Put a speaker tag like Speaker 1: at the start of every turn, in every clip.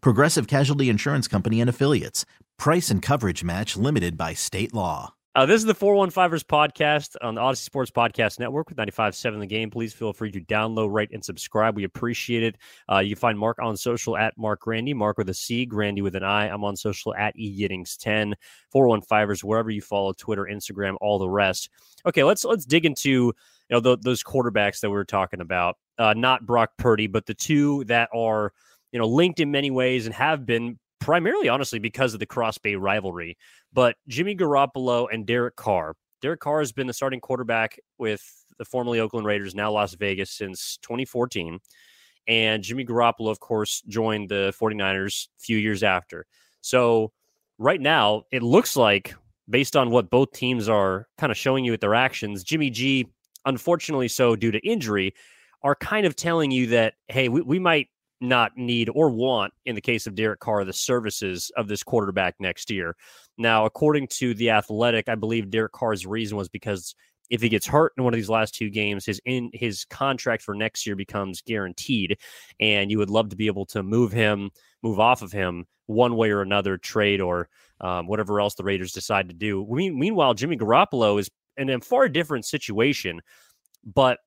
Speaker 1: Progressive Casualty Insurance Company and Affiliates. Price and coverage match limited by state law.
Speaker 2: Uh, this is the 415ers podcast on the Audacy Sports Podcast Network with 95.7 The Game. Please feel free to download, rate, and subscribe. We appreciate it. Uh, you find Mark on social at Marc Grandi, Mark with a C, Grandi with an I. I'm on social at egittings10, 415ers, wherever you follow, Twitter, Instagram, all the rest. Okay, let's let's dig into you know the, those quarterbacks that we were talking about. Uh, not Brock Purdy, but the two that are you know linked in many ways and have been primarily, honestly, because of the Cross Bay rivalry. But Jimmy Garoppolo and Derek Carr. Derek Carr has been the starting quarterback with the formerly Oakland Raiders, now Las Vegas, since 2014. And Jimmy Garoppolo, of course, joined the 49ers a few years after. So right now, it looks like, based on what both teams are kind of showing you with their actions, Jimmy G, unfortunately so due to injury, are kind of telling you that, hey, we, we might not need or want, in the case of Derek Carr, the services of this quarterback next year. Now, according to the Athletic, I believe Derek Carr's reason was because if he gets hurt in one of these last two games, his in his contract for next year becomes guaranteed, and you would love to be able to move him, move off of him one way or another, trade or um, whatever else the Raiders decide to do. meanwhile, Jimmy Garoppolo is in a far different situation, but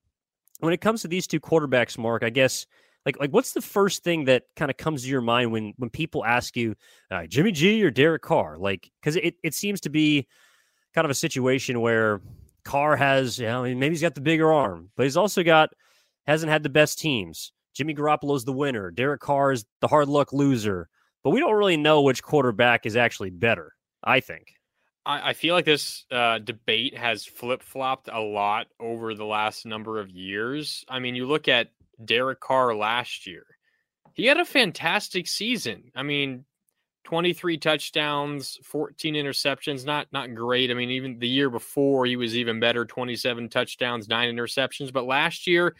Speaker 2: when it comes to these two quarterbacks, Mark, I guess like like what's the first thing that kind of comes to your mind when when people ask you uh, Jimmy G or Derek Carr? Like because it it seems to be kind of a situation where Carr has you know maybe he's got the bigger arm, but he's also got hasn't had the best teams. Jimmy Garoppolo's the winner. Derek Carr is the hard luck loser. But we don't really know which quarterback is actually better. I think.
Speaker 3: I, feel like this uh, debate has flip flopped a lot over the last number of years. I mean, you look at Derek Carr last year. He had a fantastic season. I mean, 23 touchdowns, 14 interceptions, not not great. I mean, even the year before he was even better, 27 touchdowns, 9 interceptions, but last year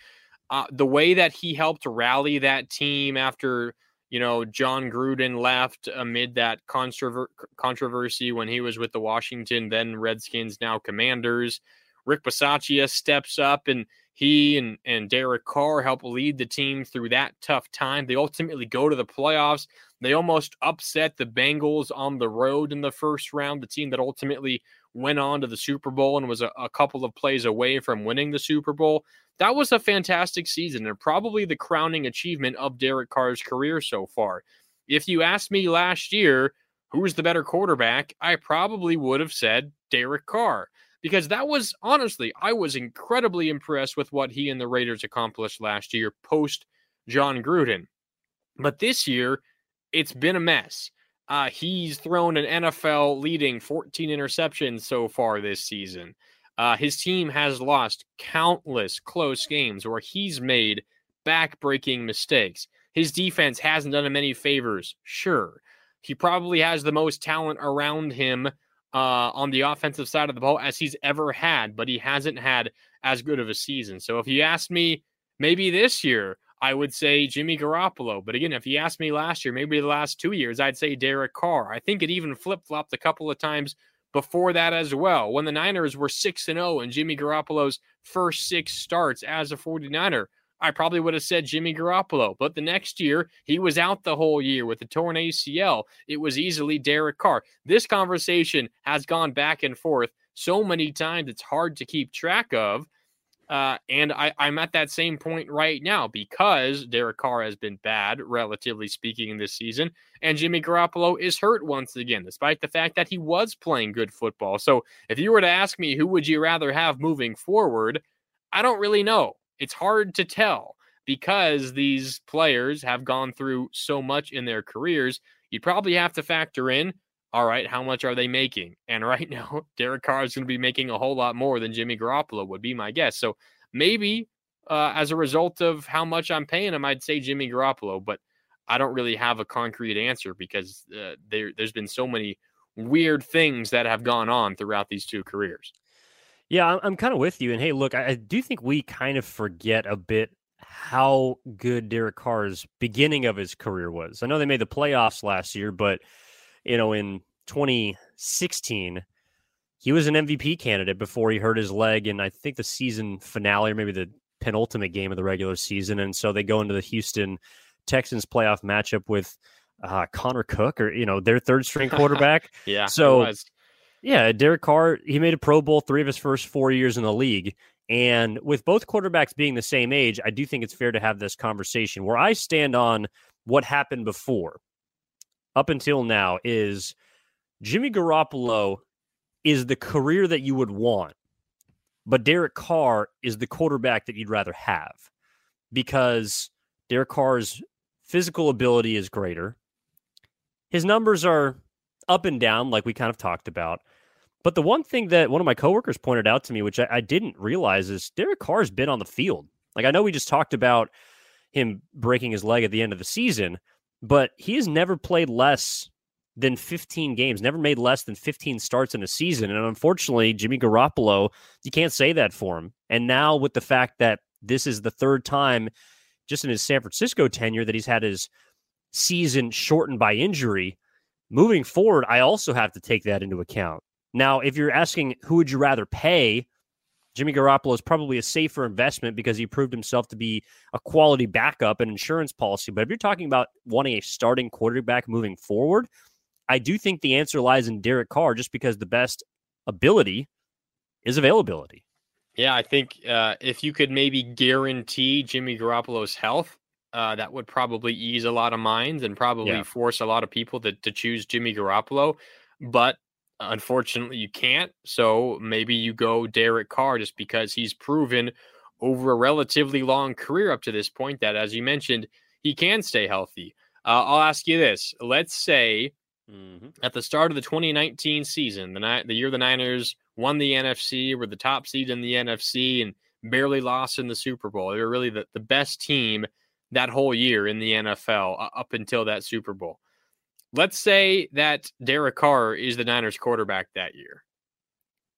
Speaker 3: uh, the way that he helped rally that team after you know Jon Gruden left amid that controver- controversy when he was with the Washington then Redskins now Commanders. Rick Bisaccia steps up and he and, and Derek Carr help lead the team through that tough time. They ultimately go to the playoffs. They almost upset the Bengals on the road in the first round, the team that ultimately went on to the Super Bowl and was a, a couple of plays away from winning the Super Bowl. That was a fantastic season and probably the crowning achievement of Derek Carr's career so far. If you asked me last year who was the better quarterback, I probably would have said Derek Carr because that was honestly, I was incredibly impressed with what he and the Raiders accomplished last year post Jon Gruden. But this year, it's been a mess. Uh, he's thrown an NFL leading 14 interceptions so far this season. Uh, his team has lost countless close games where he's made back-breaking mistakes. His defense hasn't done him any favors. Sure, he probably has the most talent around him uh, on the offensive side of the ball as he's ever had, but he hasn't had as good of a season. So if you ask me, maybe this year, I would say Jimmy Garoppolo. But again, if you asked me last year, maybe the last two years, I'd say Derek Carr. I think it even flip flopped a couple of times before that as well. When the Niners were 6 and 0 and Jimmy Garoppolo's first six starts as a 49er, I probably would have said Jimmy Garoppolo. But the next year, he was out the whole year with a torn ACL. It was easily Derek Carr. This conversation has gone back and forth so many times, it's hard to keep track of. Uh, and I, I'm at that same point right now because Derek Carr has been bad, relatively speaking, this season. And Jimmy Garoppolo is hurt once again, despite the fact that he was playing good football. So if you were to ask me, who would you rather have moving forward? I don't really know. It's hard to tell because these players have gone through so much in their careers. You'd probably have to factor in all right, how much are they making? And right now, Derek Carr is going to be making a whole lot more than Jimmy Garoppolo would be my guess. So maybe uh, as a result of how much I'm paying him, I'd say Jimmy Garoppolo, but I don't really have a concrete answer because uh, there, there's been so many weird things that have gone on throughout these two careers.
Speaker 2: Yeah, I'm, I'm kind of with you. And hey, look, I, I do think we kind of forget a bit how good Derek Carr's beginning of his career was. I know they made the playoffs last year, but you know, in 2016, he was an MVP candidate before he hurt his leg in I think the season finale or maybe the penultimate game of the regular season, and so they go into the Houston Texans playoff matchup with uh, Connor Cook or you know their third string quarterback.
Speaker 3: yeah,
Speaker 2: so yeah, Derek Carr he made a Pro Bowl three of his first four years in the league. And with both quarterbacks being the same age, I do think it's fair to have this conversation. Where I stand on what happened before, up until now is Jimmy Garoppolo is the career that you would want, but Derek Carr is the quarterback that you'd rather have because Derek Carr's physical ability is greater. His numbers are up and down, like we kind of talked about. But the one thing that one of my coworkers pointed out to me, which I, I didn't realize, is Derek Carr's been on the field. Like I know we just talked about him breaking his leg at the end of the season, but he has never played less than 15 games, never made less than 15 starts in a season. And unfortunately, Jimmy Garoppolo, you can't say that for him. And now with the fact that this is the third time just in his San Francisco tenure that he's had his season shortened by injury, moving forward, I also have to take that into account. Now, if you're asking who would you rather pay, Jimmy Garoppolo is probably a safer investment because he proved himself to be a quality backup and insurance policy. But if you're talking about wanting a starting quarterback moving forward, I do think the answer lies in Derek Carr just because the best ability is availability.
Speaker 3: Yeah, I think uh, if you could maybe guarantee Jimmy Garoppolo's health, uh, that would probably ease a lot of minds and probably yeah. force a lot of people to, to choose Jimmy Garoppolo. But Unfortunately, you can't. So maybe you go Derek Carr just because he's proven over a relatively long career up to this point that, as you mentioned, he can stay healthy. Uh, I'll ask you this. Let's say mm-hmm. at the start of the 2019 season, the, the year the Niners won the NFC, were the top seed in the NFC, and barely lost in the Super Bowl. They were really the, the best team that whole year in the NFL up until that Super Bowl. Let's say that Derek Carr is the Niners quarterback that year.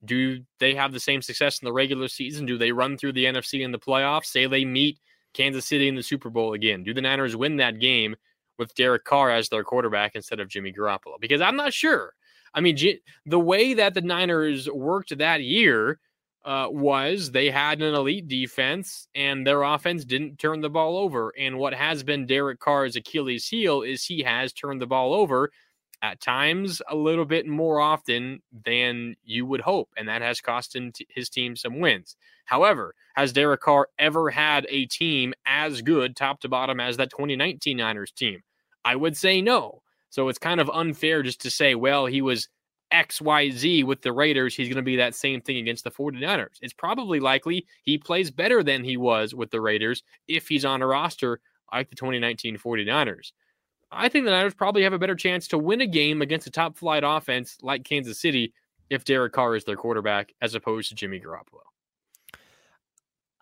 Speaker 3: Do they have the same success in the regular season? Do they run through the NFC in the playoffs? Say they meet Kansas City in the Super Bowl again. Do the Niners win that game with Derek Carr as their quarterback instead of Jimmy Garoppolo? Because I'm not sure. I mean, the way that the Niners worked that year uh, was they had an elite defense and their offense didn't turn the ball over. And what has been Derek Carr's Achilles heel is he has turned the ball over at times a little bit more often than you would hope. And that has cost him t- his team some wins. However, has Derek Carr ever had a team as good top to bottom as that 2019 Niners team? I would say no. So it's kind of unfair just to say, well, he was XYZ with the Raiders, he's going to be that same thing against the 49ers. It's probably likely he plays better than he was with the Raiders if he's on a roster like the 2019 49ers. I think the Niners probably have a better chance to win a game against a top flight offense like Kansas City if Derek Carr is their quarterback as opposed to Jimmy Garoppolo.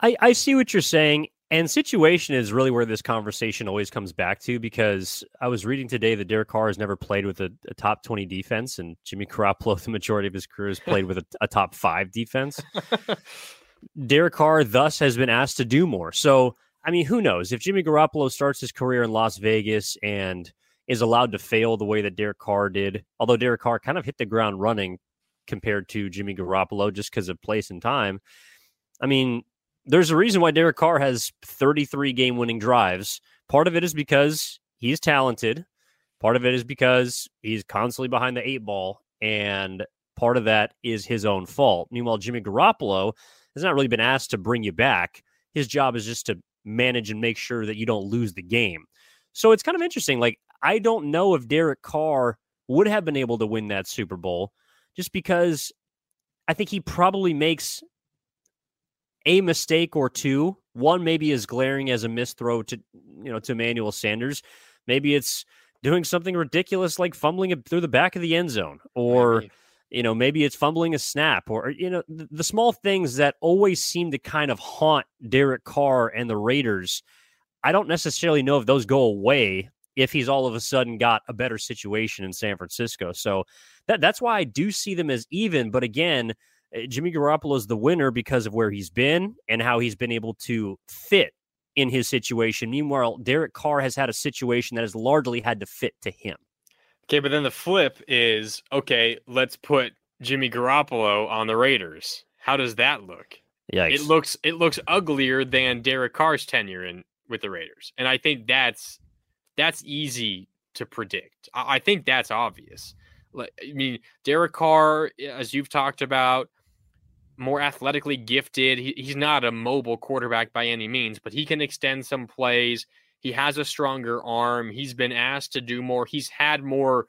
Speaker 2: I, I see what you're saying. And situation is really where this conversation always comes back to because I was reading today that Derek Carr has never played with a, a top 20 defense, and Jimmy Garoppolo, the majority of his career, has played with a, a top five defense. Derek Carr, thus, has been asked to do more. So, I mean, who knows? If Jimmy Garoppolo starts his career in Las Vegas and is allowed to fail the way that Derek Carr did, although Derek Carr kind of hit the ground running compared to Jimmy Garoppolo just because of place and time. I mean, there's a reason why Derek Carr has 33 game winning drives. Part of it is because he's talented. Part of it is because he's constantly behind the eight ball. And part of that is his own fault. Meanwhile, Jimmy Garoppolo has not really been asked to bring you back. His job is just to manage and make sure that you don't lose the game. So it's kind of interesting. Like, I don't know if Derek Carr would have been able to win that Super Bowl just because I think he probably makes a mistake or two. One maybe as glaring as a missed throw to you know to Emmanuel Sanders. Maybe it's doing something ridiculous like fumbling it through the back of the end zone or maybe. you know maybe it's fumbling a snap or you know the, the, small things that always seem to kind of haunt Derek Carr and the Raiders. I don't necessarily know if those go away if he's all of a sudden got a better situation in San Francisco. So that that's why I do see them as even, but again, Eh, Jimmy Garoppolo is the winner because of where he's been and how he's been able to fit in his situation. Meanwhile, Derek Carr has had a situation that has largely had to fit to him.
Speaker 3: Okay, but then the flip is okay, let's put Jimmy Garoppolo on the Raiders. How does that look?
Speaker 2: Yikes.
Speaker 3: It looks it looks uglier than Derek Carr's tenure in with the Raiders. And I think that's that's easy to predict. I, I think that's obvious. Like I mean, Derek Carr, as you've talked about, more athletically gifted. He, he's not a mobile quarterback by any means, but he can extend some plays. He has a stronger arm. He's been asked to do more. He's had more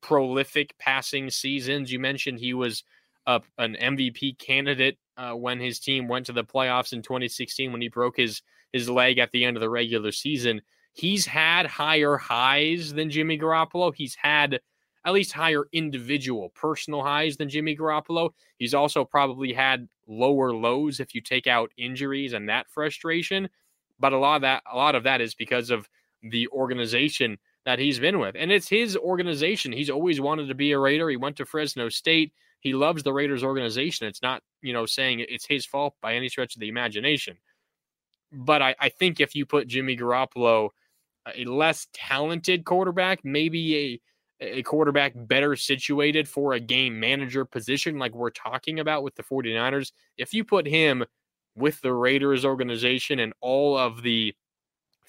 Speaker 3: prolific passing seasons. You mentioned he was a, an MVP candidate uh, when his team went to the playoffs in 2016 when he broke his his leg at the end of the regular season. He's had higher highs than Jimmy Garoppolo. He's had at least higher individual personal highs than Jimmy Garoppolo. He's also probably had lower lows if you take out injuries and that frustration. But a lot of that, a lot of that is because of the organization that he's been with. And it's his organization. He's always wanted to be a Raider. He went to Fresno State. He loves the Raiders organization. It's not, you know, saying it's his fault by any stretch of the imagination. But I, I think if you put Jimmy Garoppolo, a less talented quarterback, maybe a a quarterback better situated for a game manager position like we're talking about with the 49ers, if you put him with the Raiders organization and all of the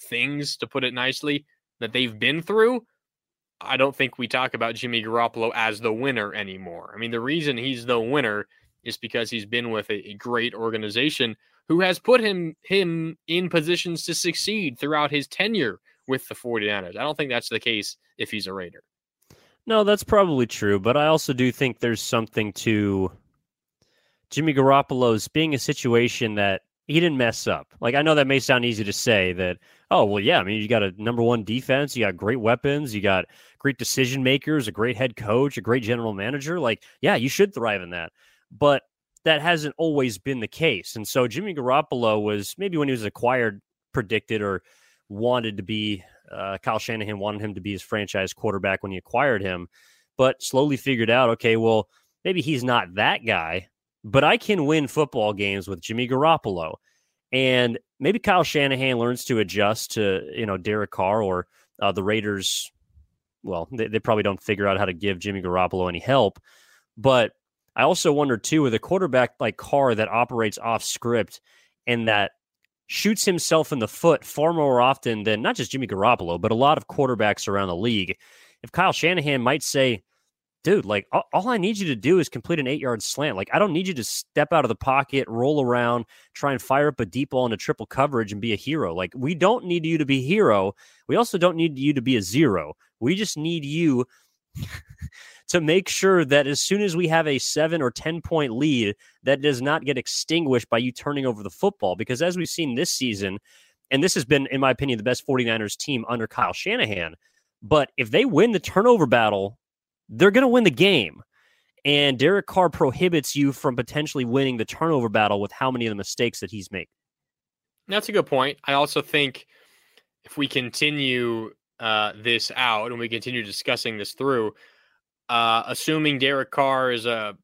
Speaker 3: things, to put it nicely, that they've been through, I don't think we talk about Jimmy Garoppolo as the winner anymore. I mean, the reason he's the winner is because he's been with a, a great organization who has put him him in positions to succeed throughout his tenure with the 49ers. I don't think that's the case if he's a Raider.
Speaker 2: No, that's probably true, but I also do think there's something to Jimmy Garoppolo's being a situation that he didn't mess up. Like I know that may sound easy to say that, oh well, yeah. I mean, you got a number one defense, you got great weapons, you got great decision makers, a great head coach, a great general manager. Like, yeah, you should thrive in that. But that hasn't always been the case. And so Jimmy Garoppolo was maybe when he was acquired, predicted or wanted to be uh, Kyle Shanahan wanted him to be his franchise quarterback when he acquired him, but slowly figured out, okay, well, maybe he's not that guy, but I can win football games with Jimmy Garoppolo. And maybe Kyle Shanahan learns to adjust to, you know, Derek Carr or uh, the Raiders. Well, they, they probably don't figure out how to give Jimmy Garoppolo any help. But I also wonder, too, with a quarterback like Carr that operates off script and that shoots himself in the foot far more often than not just Jimmy Garoppolo, but a lot of quarterbacks around the league. If Kyle Shanahan might say, dude, like all, I need you to do is complete an eight yard slant. Like I don't need you to step out of the pocket, roll around, try and fire up a deep ball into triple coverage and be a hero. Like we don't need you to be hero. We also don't need you to be a zero. We just need you to make sure that as soon as we have a seven or 10 point lead, that does not get extinguished by you turning over the football. Because as we've seen this season, and this has been, in my opinion, the best 49ers team under Kyle Shanahan. But if they win the turnover battle, they're going to win the game. And Derek Carr prohibits you from potentially winning the turnover battle with how many of the mistakes that he's made.
Speaker 3: That's a good point. I also think if we continue uh, this out and we continue discussing this through, uh, assuming Derek Carr is a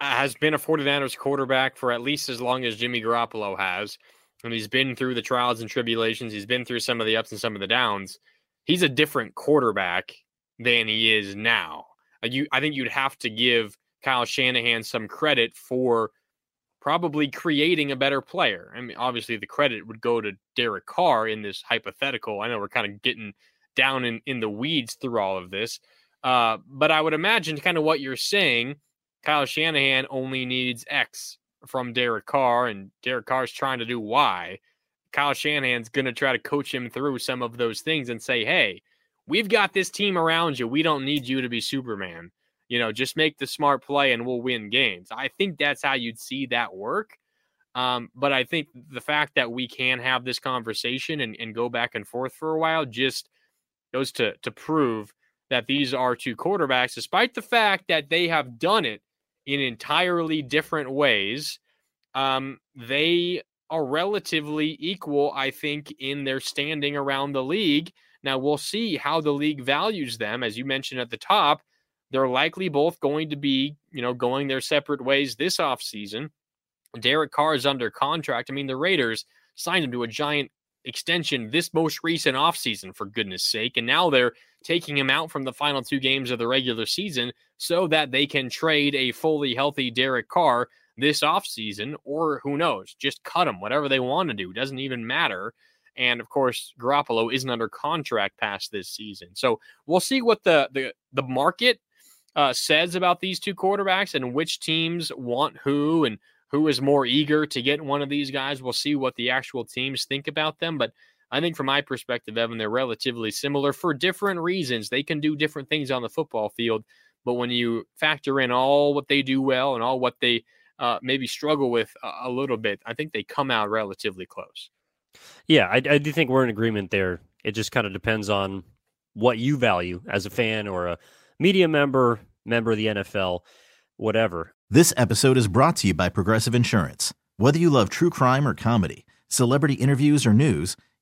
Speaker 3: has been a 49ers quarterback for at least as long as Jimmy Garoppolo has, and he's been through the trials and tribulations, he's been through some of the ups and some of the downs. He's a different quarterback than he is now. Uh, you, I think you'd have to give Kyle Shanahan some credit for probably creating a better player. I mean, obviously the credit would go to Derek Carr in this hypothetical. I know we're kind of getting down in, in the weeds through all of this, uh, but I would imagine kind of what you're saying, Kyle Shanahan only needs X from Derek Carr, and Derek Carr's trying to do Y. Kyle Shanahan's going to try to coach him through some of those things and say, hey, we've got this team around you. We don't need you to be Superman. You know, just make the smart play and we'll win games. I think that's how you'd see that work. Um, but I think the fact that we can have this conversation and, and go back and forth for a while just goes to to prove that these are two quarterbacks, despite the fact that they have done it in entirely different ways. Um, they are relatively equal, I think, in their standing around the league. Now we'll see how the league values them. As you mentioned at the top, they're likely both going to be, you know, going their separate ways this offseason. Derek Carr is under contract. I mean, the Raiders signed him to a giant extension this most recent offseason, for goodness sake. And now they're taking him out from the final two games of the regular season so that they can trade a fully healthy Derek Carr this offseason, or who knows, just cut him, whatever they want to do. Doesn't even matter. And of course, Garoppolo isn't under contract past this season. So we'll see what the the, the market uh, says about these two quarterbacks and which teams want who and who is more eager to get one of these guys. We'll see what the actual teams think about them. But I think from my perspective, Evan, they're relatively similar for different reasons. They can do different things on the football field. But when you factor in all what they do well and all what they uh, maybe struggle with a, a, little bit, I think they come out relatively close.
Speaker 2: Yeah, I, I do think we're in agreement there. It just kind of depends on what you value as a fan or a media member, member of the NFL, whatever.
Speaker 1: This episode is brought to you by Progressive Insurance. Whether you love true crime or comedy, celebrity interviews or news,